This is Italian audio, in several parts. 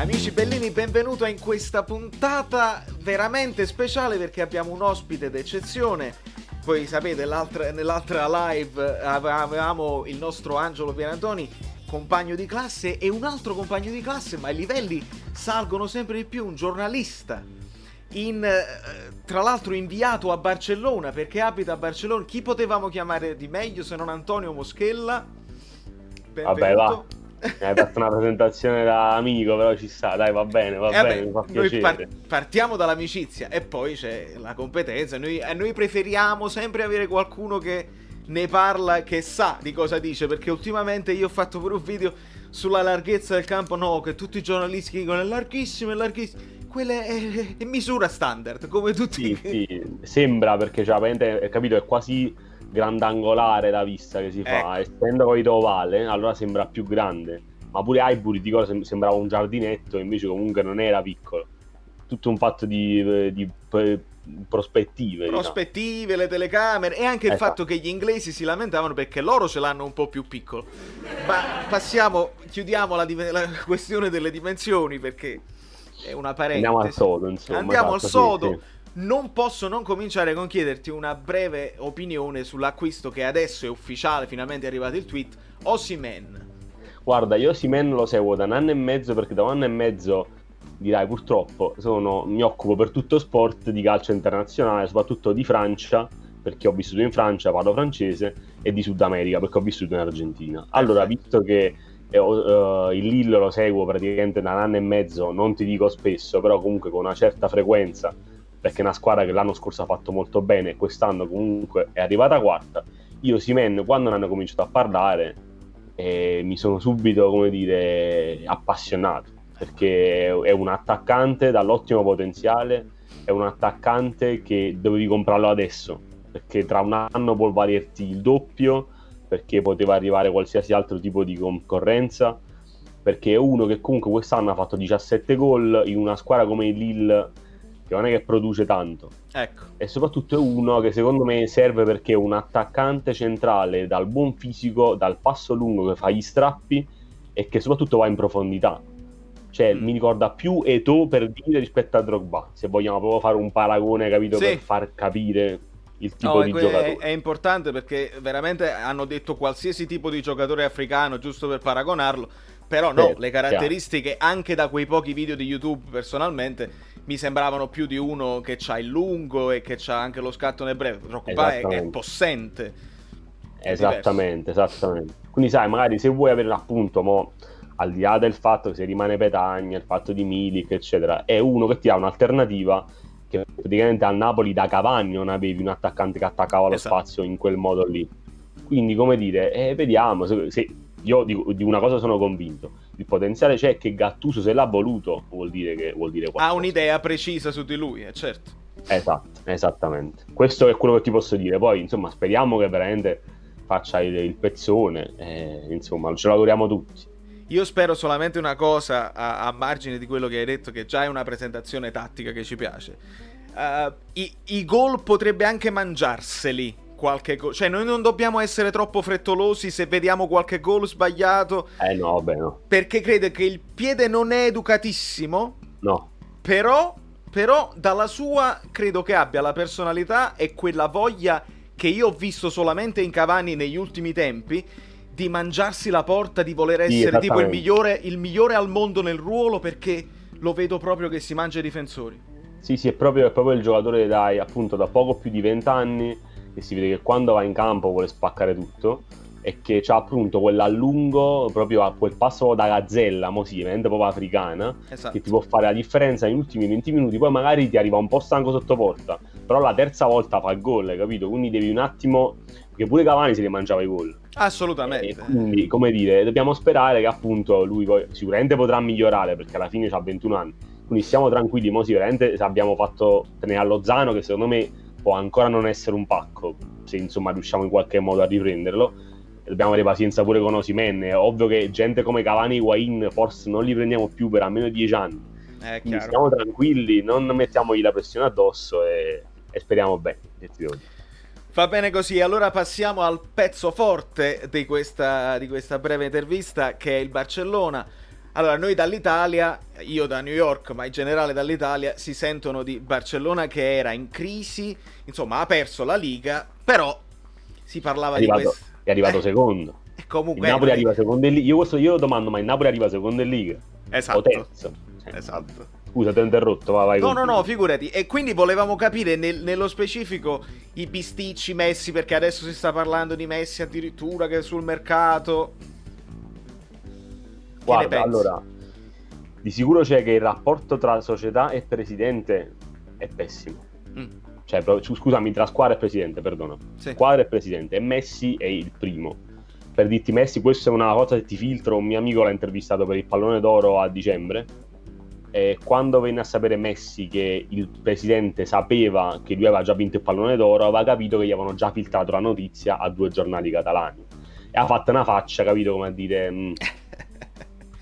Amici bellini, benvenuto in questa puntata veramente speciale perché abbiamo un ospite d'eccezione. Voi sapete, nell'altra live avevamo il nostro Angelo Pianantoni, compagno di classe, e un altro compagno di classe, ma i livelli salgono sempre di più, un giornalista. In, eh, tra l'altro inviato a Barcellona perché abita a Barcellona. Chi potevamo chiamare di meglio se non Antonio Moschella? Benvenuto. Vabbè, va. Hai fatto una presentazione da amico, però ci sta, dai, va bene, va eh bene, vabbè, mi fa piacere. Par- partiamo dall'amicizia e poi c'è la competenza. Noi, noi preferiamo sempre avere qualcuno che ne parla, che sa di cosa dice, perché ultimamente io ho fatto pure un video sulla larghezza del campo, no, che tutti i giornalisti dicono è larghissimo, è larghissimo. Quella è, è misura standard, come tutti. Sì, sì, sembra perché, cioè, capito, è quasi grandangolare la vista che si fa, ecco. essendo poi ovale, allora sembra più grande. Ma pure Highbury di cosa sembrava un giardinetto, invece comunque non era piccolo. Tutto un fatto di, di prospettive. Prospettive, diciamo. le telecamere e anche il esatto. fatto che gli inglesi si lamentavano perché loro ce l'hanno un po' più piccolo. Ma passiamo, chiudiamo la, la questione delle dimensioni perché è una parentesi. Andiamo al sodo, insomma. Andiamo esatto, al sodo. Sì, sì non posso non cominciare con chiederti una breve opinione sull'acquisto che adesso è ufficiale, finalmente è arrivato il tweet, Osimen. Guarda, io Osimen lo seguo da un anno e mezzo perché da un anno e mezzo, direi purtroppo, sono, mi occupo per tutto sport di calcio internazionale, soprattutto di Francia, perché ho vissuto in Francia, parlo francese, e di Sud America, perché ho vissuto in Argentina. Allora, visto che eh, uh, il Lille lo seguo praticamente da un anno e mezzo, non ti dico spesso, però comunque con una certa frequenza, perché è una squadra che l'anno scorso ha fatto molto bene e quest'anno comunque è arrivata quarta. Io Simen, quando ne hanno cominciato a parlare, eh, mi sono subito, come dire, appassionato, perché è un attaccante dall'ottimo potenziale, è un attaccante che dovevi comprarlo adesso, perché tra un anno può valerti il doppio, perché poteva arrivare qualsiasi altro tipo di concorrenza, perché è uno che comunque quest'anno ha fatto 17 gol in una squadra come il Lille che non è che produce tanto. Ecco. E soprattutto è uno che secondo me serve perché è un attaccante centrale dal buon fisico, dal passo lungo che fa gli strappi e che soprattutto va in profondità. Cioè, mm. mi ricorda più Eto per dire rispetto a Drogba, se vogliamo proprio fare un paragone, capito, sì. per far capire il tipo no, di giocatore. È, è, importante perché veramente hanno detto qualsiasi tipo di giocatore africano, giusto per paragonarlo, però no, certo, le caratteristiche chiaro. anche da quei pochi video di YouTube personalmente mi sembravano più di uno che ha il lungo e che ha anche lo scatto nel breve. Drogba è, è possente. È esattamente, esattamente. Quindi sai, magari se vuoi avere appunto, mo, al di là del fatto che se rimane Petagna, il fatto di Milik, eccetera, è uno che ti ha un'alternativa che praticamente al Napoli da Cavani non avevi un attaccante che attaccava lo esatto. spazio in quel modo lì. Quindi, come dire, eh, vediamo se, se io di, di, una cosa sono convinto. Il potenziale c'è che Gattuso se l'ha voluto vuol dire che vuol dire qualcosa. Ha un'idea precisa su di lui, eh, certo. Esatto, esattamente. Questo è quello che ti posso dire. Poi, insomma, speriamo che veramente faccia il, il pezzone. Eh, insomma, ce lo auguriamo tutti. Io spero solamente una cosa a, a, margine di quello che hai detto, che già è una presentazione tattica che ci piace. Uh, i, I gol potrebbe anche mangiarseli qualche gol. Cioè, noi non dobbiamo essere troppo frettolosi se vediamo qualche gol sbagliato. Eh no, vabbè no. Perché crede che il piede non è educatissimo. No. Però, però, dalla sua, credo che abbia la personalità e quella voglia che io ho visto solamente in Cavani negli ultimi tempi di mangiarsi la porta, di voler essere sì, tipo il migliore, il migliore al mondo nel ruolo perché lo vedo proprio che si mangia i difensori. Sì, sì, è proprio, è proprio il giocatore dai, appunto, da poco più di vent'anni che si vede che quando va in campo vuole spaccare tutto e che c'ha appunto quell'allungo proprio a quel passo da gazzella, mo sì, proprio africana, esatto. che ti può fare la differenza negli ultimi 20 minuti, poi magari ti arriva un po' stanco sotto porta, però la terza volta fa il gol, capito? Quindi devi un attimo, perché pure Cavani se li mangiava i gol. Assolutamente. E quindi, come dire, dobbiamo sperare che appunto lui poi sicuramente potrà migliorare perché alla fine ha 21 anni, quindi stiamo tranquilli, mo sicuramente abbiamo fatto tenere a Lozano che secondo me può ancora non essere un pacco, se insomma riusciamo in qualche modo a riprenderlo. Dobbiamo avere pazienza pure con Osimen. È ovvio che gente come Cavani e Wayne forse non li prendiamo più per almeno dieci anni. Eh, Quindi stiamo tranquilli, non mettiamogli la pressione addosso e, e speriamo bene. Va bene così, allora passiamo al pezzo forte di questa, di questa breve intervista che è il Barcellona. Allora, noi dall'Italia, io da New York, ma in generale dall'Italia, si sentono di Barcellona che era in crisi, insomma ha perso la Liga, però si parlava arrivato, di questo. È arrivato eh, secondo. E comunque... Il Napoli arriva secondo in Liga. Io, questo, io domando, ma il Napoli arriva secondo in Liga? Esatto. O terzo? Cioè, esatto. Scusa, ti ho interrotto, va, vai. No, no, no, figurati. E quindi volevamo capire nel, nello specifico i bisticci Messi, perché adesso si sta parlando di Messi addirittura che è sul mercato. Guarda, allora, di sicuro c'è che il rapporto tra società e presidente è pessimo. Mm. Cioè, scusami, tra squadra e presidente, perdono. Sì. Squadra e presidente. E Messi è il primo. Per dirti Messi, questa è una cosa che ti filtro. Un mio amico l'ha intervistato per il pallone d'oro a dicembre eh, quando venne a sapere Messi che il presidente sapeva che lui aveva già vinto il pallone d'oro, aveva capito che gli avevano già filtrato la notizia a due giornali catalani. E ha fatto una faccia, capito come a dire... Mm.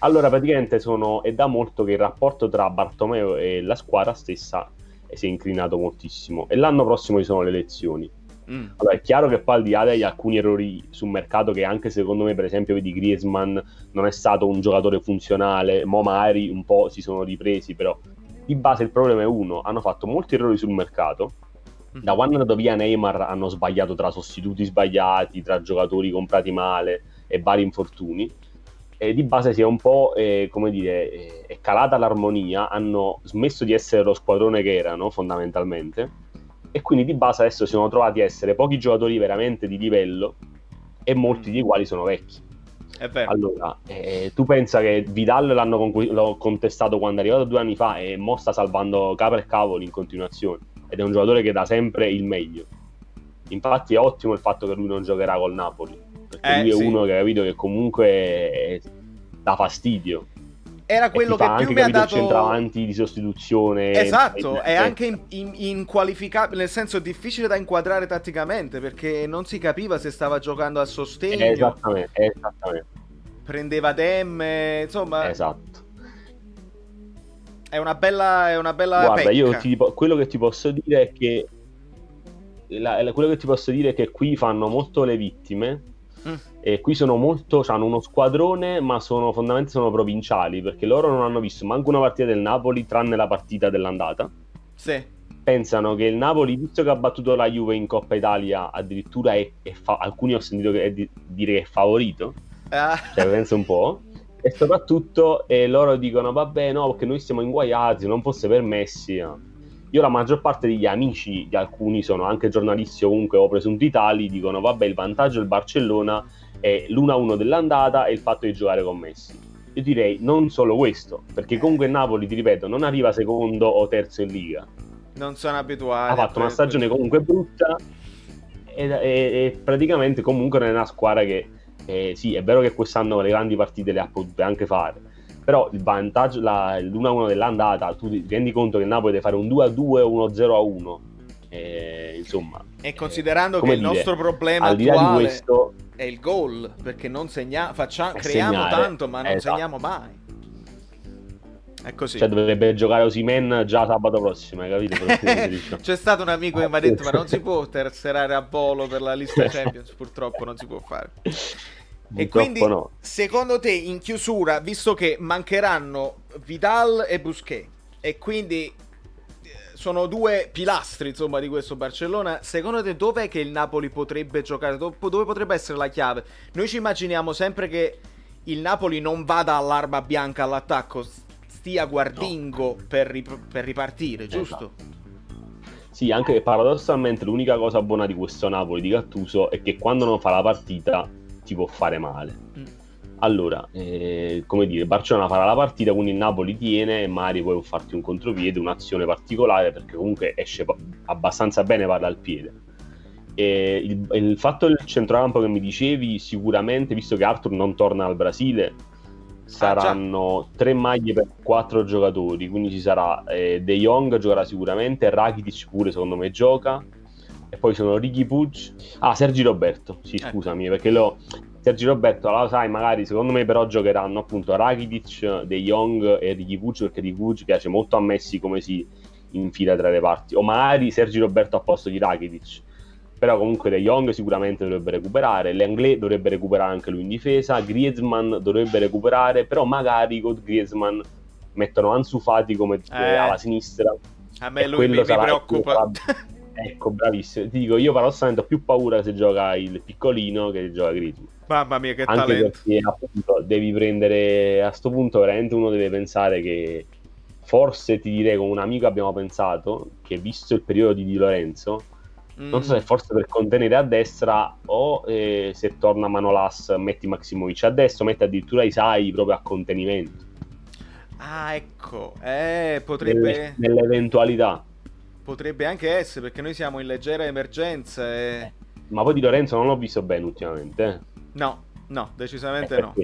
Allora praticamente sono, è da molto che il rapporto tra Bartomeo e la squadra stessa si è inclinato moltissimo e l'anno prossimo ci sono le elezioni Mm. Allora, è chiaro che poi al di là degli alcuni errori sul mercato, che anche secondo me, per esempio, vedi Griezmann non è stato un giocatore funzionale, Mo magari un po' si sono ripresi, però di base il problema è uno, hanno fatto molti errori sul mercato. Mm. Da quando è andato via Neymar hanno sbagliato tra sostituti sbagliati, tra giocatori comprati male e vari infortuni. E di base si è un po', eh, come dire, eh, è calata l'armonia, hanno smesso di essere lo squadrone che erano fondamentalmente e quindi di base adesso si sono trovati a essere pochi giocatori veramente di livello e molti dei quali sono vecchi. Allora, eh, tu pensa che Vidal l'hanno con- contestato quando è arrivato due anni fa e mo sta salvando capra e cavoli in continuazione ed è un giocatore che dà sempre il meglio. Infatti è ottimo il fatto che lui non giocherà col Napoli, perché eh, lui è sì. uno che ha capito che comunque dà fastidio era quello che più mi ha dato centravanti di sostituzione esatto è anche in, in, inqualificabile nel senso difficile da inquadrare tatticamente perché non si capiva se stava giocando a sostegno esattamente, esattamente. prendeva demme insomma esatto è una bella è una bella guarda pecca. io ti, quello che ti posso dire è che la, quello che ti posso dire è che qui fanno molto le vittime Mm. E qui sono molto, hanno uno squadrone, ma sono fondamentalmente sono provinciali perché loro non hanno visto manco una partita del Napoli tranne la partita dell'andata. Sì. Pensano che il Napoli, visto che ha battuto la Juve in Coppa Italia, addirittura è, è fa- alcuni ho sentito che di- dire che è favorito. Ah. Cioè, pensa un po'. E soprattutto eh, loro dicono: Vabbè, no, perché noi siamo inguaiati, non fosse per Messi. No. Io la maggior parte degli amici di alcuni sono anche giornalisti o comunque o presunti tali, dicono vabbè il vantaggio del Barcellona è l'1-1 dell'andata e il fatto di giocare con Messi. Io direi non solo questo, perché comunque il Napoli, ti ripeto, non arriva secondo o terzo in Liga. Non sono abituati. Ha fatto una stagione comunque brutta e, e, e praticamente comunque non è una squadra che, eh, sì, è vero che quest'anno le grandi partite le ha potute anche fare, però il vantaggio, la, l'1-1 dell'andata, tu ti rendi conto che il Napoli deve fare un 2-2 o uno 0-1. Eh, insomma, e considerando eh, che il nostro problema al di attuale questo, è il gol, perché non segna, facciamo, creiamo segnare, tanto, ma non esatto. segniamo mai. È così. Cioè, dovrebbe giocare Osimen già sabato prossimo, hai capito? C'è stato un amico che mi ha detto: Ma non si può tercerare a volo per la lista Champions. Purtroppo non si può fare. E quindi, no. secondo te, in chiusura, visto che mancheranno Vidal e Busquets, e quindi eh, sono due pilastri, insomma, di questo Barcellona, secondo te dov'è che il Napoli potrebbe giocare? Dove potrebbe essere la chiave? Noi ci immaginiamo sempre che il Napoli non vada all'arma bianca all'attacco, stia guardingo no. per, rip- per, ripartire, giusto? Esatto. Sì, anche paradossalmente l'unica cosa buona di questo Napoli di Gattuso è che quando non fa la partita ti può fare male. Mm. Allora, eh, come dire, Barcellona farà la partita, quindi Napoli tiene magari puoi farti un contropiede, un'azione particolare, perché comunque esce abbastanza bene, parla al piede. E il, il fatto del centrocampo che mi dicevi, sicuramente, visto che Arthur non torna al Brasile, saranno ah, tre maglie per quattro giocatori, quindi ci sarà eh, De Jong giocherà sicuramente, Rakitic pure secondo me gioca, e poi sono Ricky Pucci. Ah, Sergi Roberto. Sì, ecco. scusami, eh. perché lo. Sergi Roberto, lo sai, magari secondo me però giocheranno appunto Rakitic, De Jong e Ricky Pucci perché Ricky Pucci piace molto a Messi come si infila tra le parti. O magari Sergi Roberto a posto di Rakitic. però comunque De Jong sicuramente dovrebbe recuperare, L'Anglais dovrebbe recuperare anche lui in difesa, Griezmann dovrebbe recuperare, però magari con Griezmann mettono Ansu Fati come eh, alla sinistra. A me lui mi, mi preoccupa. Ecco, bravissimo. Ti dico, io paradossalmente ho più paura se gioca il piccolino che gioca Griezmann. Mamma mia, che Anche talento. Perché appunto devi prendere a sto punto veramente uno deve pensare che forse ti direi con un amico abbiamo pensato che visto il periodo di Di Lorenzo mm. non so se forse per contenere a destra o eh, se torna Manolas metti Maximovic a destra metti addirittura Isai proprio a contenimento ah ecco eh, potrebbe Nelle, nell'eventualità potrebbe anche essere perché noi siamo in leggera emergenza e... ma poi Di Lorenzo non l'ho visto bene ultimamente eh. no no decisamente eh, no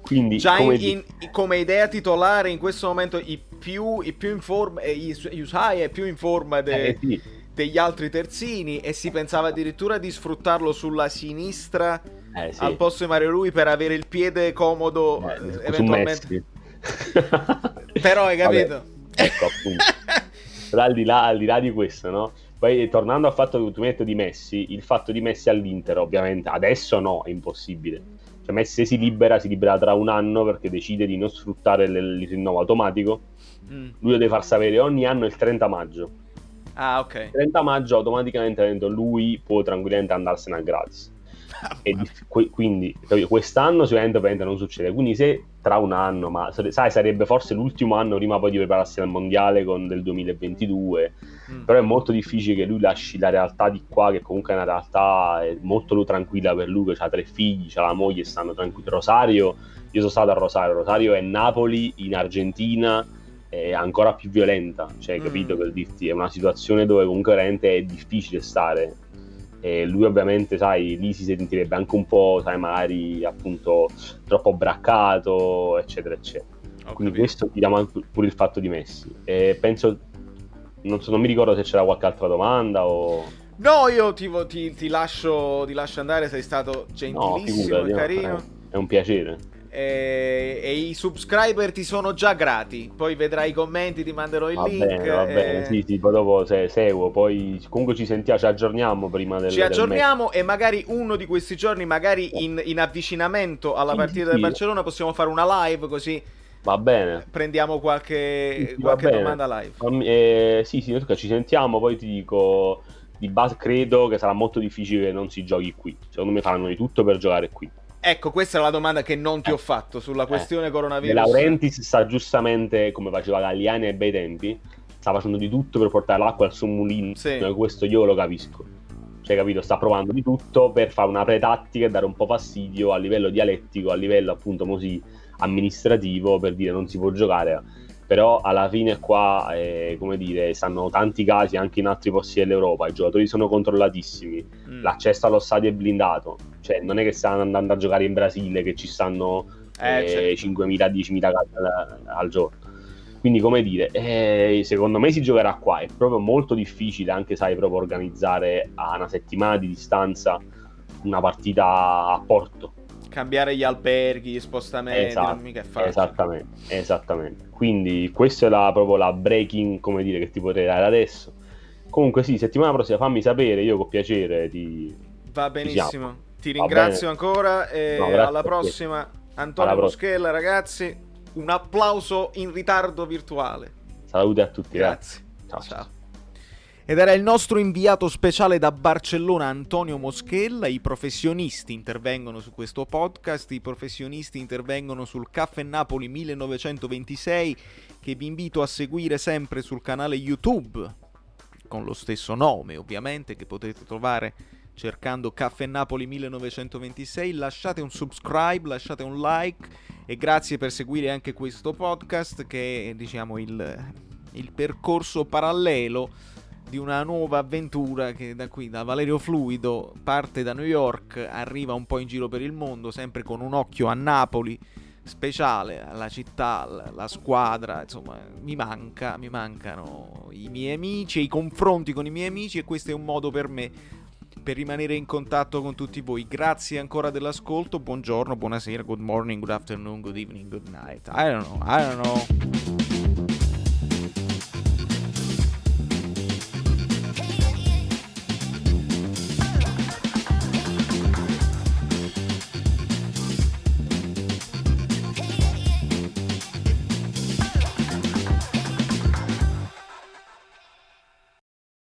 quindi, Già come, in, in, come, idea titolare in questo momento i più, i più in forma, eh, Usai è più in forma de, eh, sì. degli altri terzini e si pensava addirittura di sfruttarlo sulla sinistra eh, sì. al posto di Mario Lui per avere il piede comodo eh, eventualmente. Però hai capito? Vabbè, ecco appunto. Però al di, là, al di là di questo, no? Poi tornando al fatto che tu metti di Messi, il fatto di Messi all'Inter ovviamente adesso no, è impossibile cioè Messi si libera, si libera tra un anno perché decide di non sfruttare il rinnovo automatico. Mm. Lui lo deve far sapere ogni anno il 30 maggio. Ah, ok. Il 30 maggio automaticamente lui può tranquillamente andarsene a gratis. e di, quindi quest'anno sicuramente non succede. Quindi se tra un anno, ma sai, sarebbe forse l'ultimo anno prima poi di prepararsi al mondiale con del 2022. Mm. Però è molto difficile che lui lasci la realtà di qua, che comunque è una realtà molto tranquilla per lui, che ha tre figli, ha la moglie, stanno tranquilli. Rosario, io sono stato a Rosario, Rosario è Napoli in Argentina è ancora più violenta, cioè, mm. capito per dirti, è una situazione dove comunque veramente è difficile stare e lui ovviamente, sai, lì si sentirebbe anche un po', sai, magari appunto troppo braccato, eccetera, eccetera. Ho Quindi capito. questo tiriamo anche pure il fatto di Messi. E penso, non, so, non mi ricordo se c'era qualche altra domanda o... No, io ti, ti, ti, lascio, ti lascio andare, sei stato gentilissimo no, e carino. No, è un piacere e, e, i subscriber ti sono già grati. Poi vedrai i commenti, ti manderò il va link. Bene, va e... bene, sì, sì, poi dopo se, seguo. Poi comunque ci sentiamo, ci aggiorniamo prima del Ci aggiorniamo del e magari uno di questi giorni, magari in, in avvicinamento alla sì, partita sì, del Barcellona, possiamo fare una live così. Va bene. Prendiamo qualche, sì, qualche domanda live. Eh, sì, sì, ci sentiamo, poi ti dico di base credo che sarà molto difficile che non si giochi qui. Secondo me faranno di tutto per giocare qui. Ecco, questa è la domanda che non ti ho eh. fatto sulla questione eh. coronavirus. De Laurentiis sta giustamente, come faceva Galliani ai bei tempi, sta facendo di tutto per portare l'acqua al suo mulino. Sì. Questo io lo capisco. Cioè, capito? Sta provando di tutto per fare una pretattica e dare un po' fastidio a livello dialettico, a livello appunto così amministrativo, per dire non si può giocare però alla fine qua, eh, come dire, stanno tanti casi anche in altri posti dell'Europa, i giocatori sono controllatissimi, mm. l'accesso allo stadio è blindato, cioè non è che stanno andando a giocare in Brasile che ci stanno eh, eh, certo. 5.000-10.000 casi al, al, giorno. Quindi come dire, eh, secondo me si giocherà qua, è proprio molto difficile anche, sai, proprio organizzare a una settimana di distanza una partita a Porto cambiare gli alberghi, gli spostamenti, esatto, non mica è facile. Esattamente, esattamente. Quindi questa è la, proprio la breaking, come dire, che ti potrei dare adesso. Comunque sì, settimana prossima fammi sapere, io con piacere ti... Va benissimo, ti ringrazio ancora e no, alla prossima. Antonio alla Moschella, ragazzi, un applauso in ritardo virtuale. Saluti a tutti. Grazie. Ciao. ciao. Ed era il nostro inviato speciale da Barcellona Antonio Moschella. I professionisti intervengono su questo podcast, i professionisti intervengono sul Caffè Napoli 1926 che vi invito a seguire sempre sul canale YouTube con lo stesso nome ovviamente che potete trovare cercando Caffè Napoli 1926. Lasciate un subscribe, lasciate un like e grazie per seguire anche questo podcast che è diciamo il, il percorso parallelo di una nuova avventura che da qui, da Valerio Fluido, parte da New York, arriva un po' in giro per il mondo, sempre con un occhio a Napoli speciale, alla città, la squadra, insomma, mi manca, mi mancano i miei amici i confronti con i miei amici e questo è un modo per me per rimanere in contatto con tutti voi. Grazie ancora dell'ascolto, buongiorno, buonasera, good morning, good afternoon, good evening, good night. I don't know, I don't know.